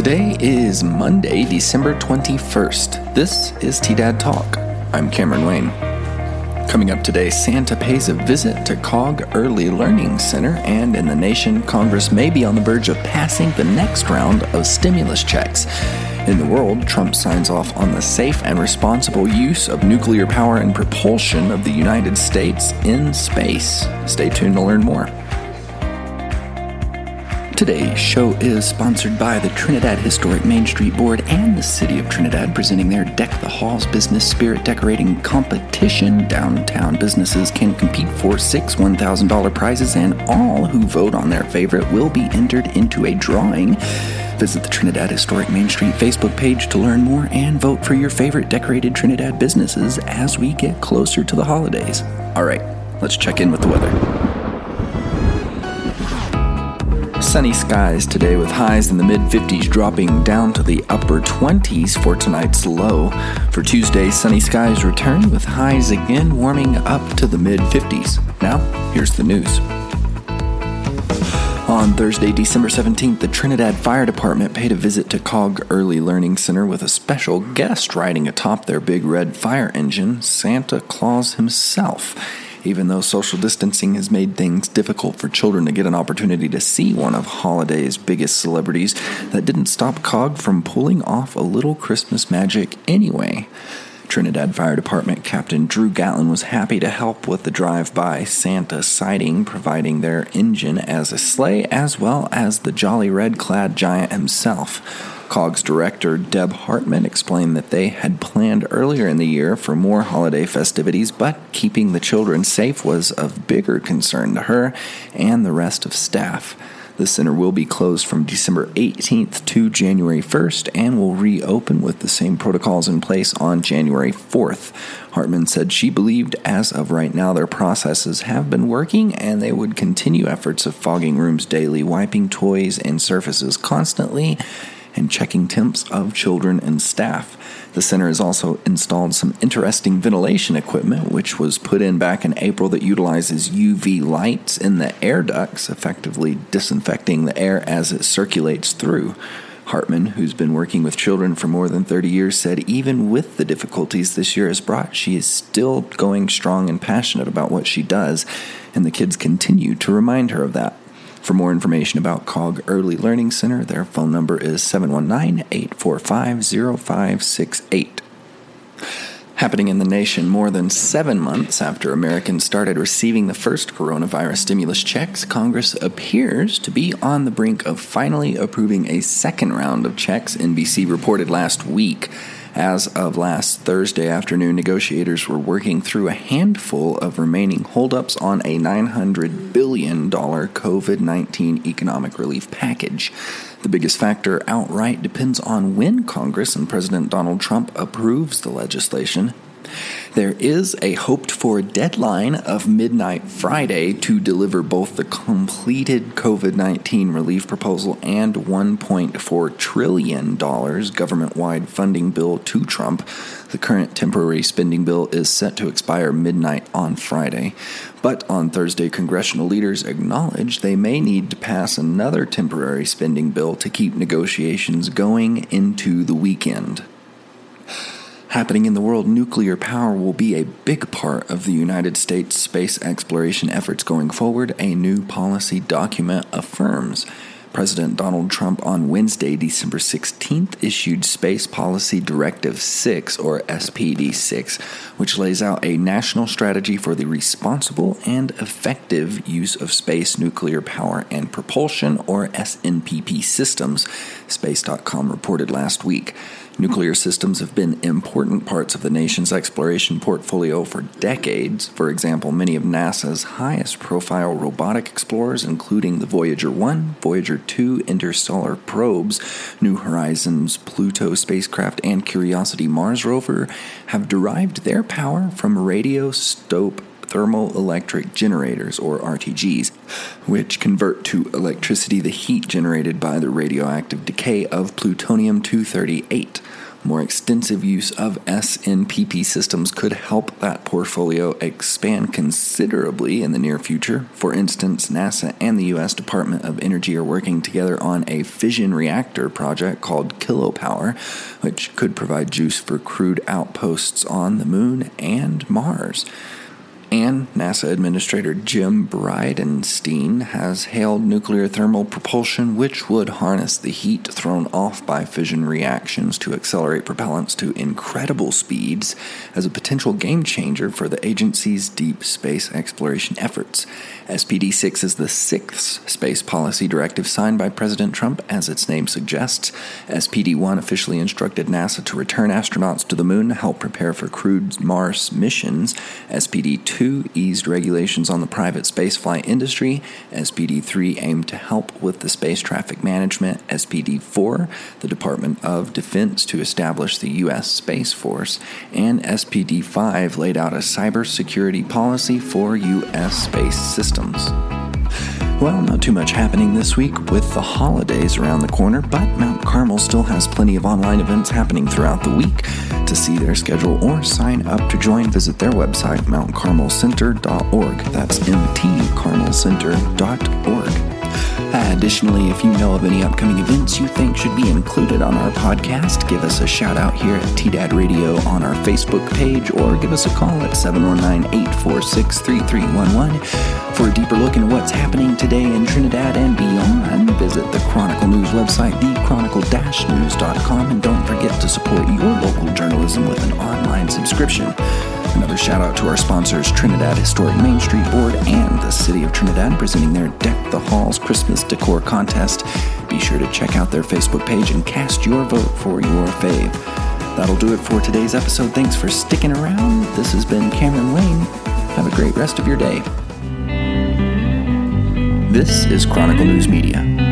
Today is Monday, December 21st. This is T Dad Talk. I'm Cameron Wayne. Coming up today, Santa pays a visit to COG Early Learning Center, and in the nation, Congress may be on the verge of passing the next round of stimulus checks. In the world, Trump signs off on the safe and responsible use of nuclear power and propulsion of the United States in space. Stay tuned to learn more. Today's show is sponsored by the Trinidad Historic Main Street Board and the City of Trinidad, presenting their Deck the Halls Business Spirit Decorating Competition. Downtown businesses can compete for six $1,000 prizes, and all who vote on their favorite will be entered into a drawing. Visit the Trinidad Historic Main Street Facebook page to learn more and vote for your favorite decorated Trinidad businesses as we get closer to the holidays. All right, let's check in with the weather. Sunny skies today with highs in the mid 50s dropping down to the upper 20s for tonight's low. For Tuesday, sunny skies return with highs again warming up to the mid 50s. Now, here's the news. On Thursday, December 17th, the Trinidad Fire Department paid a visit to COG Early Learning Center with a special guest riding atop their big red fire engine, Santa Claus himself even though social distancing has made things difficult for children to get an opportunity to see one of holiday's biggest celebrities, that didn't stop COG from pulling off a little Christmas magic anyway. Trinidad Fire Department Captain Drew Gatlin was happy to help with the drive by Santa sighting, providing their engine as a sleigh as well as the jolly red clad giant himself. COG's director, Deb Hartman, explained that they had planned earlier in the year for more holiday festivities, but keeping the children safe was of bigger concern to her and the rest of staff. The center will be closed from December 18th to January 1st and will reopen with the same protocols in place on January 4th. Hartman said she believed as of right now their processes have been working and they would continue efforts of fogging rooms daily, wiping toys and surfaces constantly and checking temps of children and staff. The center has also installed some interesting ventilation equipment, which was put in back in April, that utilizes UV lights in the air ducts, effectively disinfecting the air as it circulates through. Hartman, who's been working with children for more than 30 years, said even with the difficulties this year has brought, she is still going strong and passionate about what she does, and the kids continue to remind her of that. For more information about COG Early Learning Center, their phone number is 719 845 0568. Happening in the nation more than seven months after Americans started receiving the first coronavirus stimulus checks, Congress appears to be on the brink of finally approving a second round of checks, NBC reported last week. As of last Thursday afternoon, negotiators were working through a handful of remaining holdups on a $900 billion COVID 19 economic relief package. The biggest factor outright depends on when Congress and President Donald Trump approves the legislation there is a hoped for deadline of midnight Friday to deliver both the completed COVID 19 relief proposal and $1.4 trillion government wide funding bill to Trump. The current temporary spending bill is set to expire midnight on Friday. But on Thursday, congressional leaders acknowledged they may need to pass another temporary spending bill to keep negotiations going into the weekend happening in the world, nuclear power will be a big part of the United States space exploration efforts going forward, a new policy document affirms. President Donald Trump on Wednesday, December 16th, issued Space Policy Directive 6, or SPD 6, which lays out a national strategy for the responsible and effective use of space nuclear power and propulsion, or SNPP systems, Space.com reported last week. Nuclear systems have been important parts of the nation's exploration portfolio for decades. For example, many of NASA's highest profile robotic explorers, including the Voyager 1, Voyager 2 interstellar probes, New Horizons Pluto spacecraft, and Curiosity Mars rover, have derived their power from radioisotope thermoelectric generators, or RTGs, which convert to electricity the heat generated by the radioactive decay of plutonium 238. More extensive use of SNPP systems could help that portfolio expand considerably in the near future. For instance, NASA and the U.S. Department of Energy are working together on a fission reactor project called Kilopower, which could provide juice for crewed outposts on the Moon and Mars. And NASA Administrator Jim Bridenstine has hailed nuclear thermal propulsion, which would harness the heat thrown off by fission reactions to accelerate propellants to incredible speeds, as a potential game changer for the agency's deep space exploration efforts. SPD 6 is the sixth space policy directive signed by President Trump, as its name suggests. SPD 1 officially instructed NASA to return astronauts to the moon to help prepare for crewed Mars missions. SPD 2 2 eased regulations on the private spaceflight industry. SPD 3 aimed to help with the space traffic management. SPD 4, the Department of Defense to establish the U.S. Space Force. And SPD 5 laid out a cybersecurity policy for U.S. space systems. Well, not too much happening this week with the holidays around the corner, but Mount Carmel still has plenty of online events happening throughout the week. To see their schedule or sign up to join, visit their website, mountcarmelcenter.org. That's mtcarmelcenter.org. Additionally, if you know of any upcoming events you think should be included on our podcast, give us a shout out here at TDAD Radio on our Facebook page or give us a call at 719 846 3311. For a deeper look into what's happening today in Trinidad and beyond, visit the Chronicle News website, thechronicle-news.com, and don't forget to support your local journalism with an online subscription. Another shout out to our sponsors, Trinidad Historic Main Street Board and the City of Trinidad, presenting their Deck the Halls Christmas Decor Contest. Be sure to check out their Facebook page and cast your vote for your fave. That'll do it for today's episode. Thanks for sticking around. This has been Cameron Wayne. Have a great rest of your day. This is Chronicle News Media.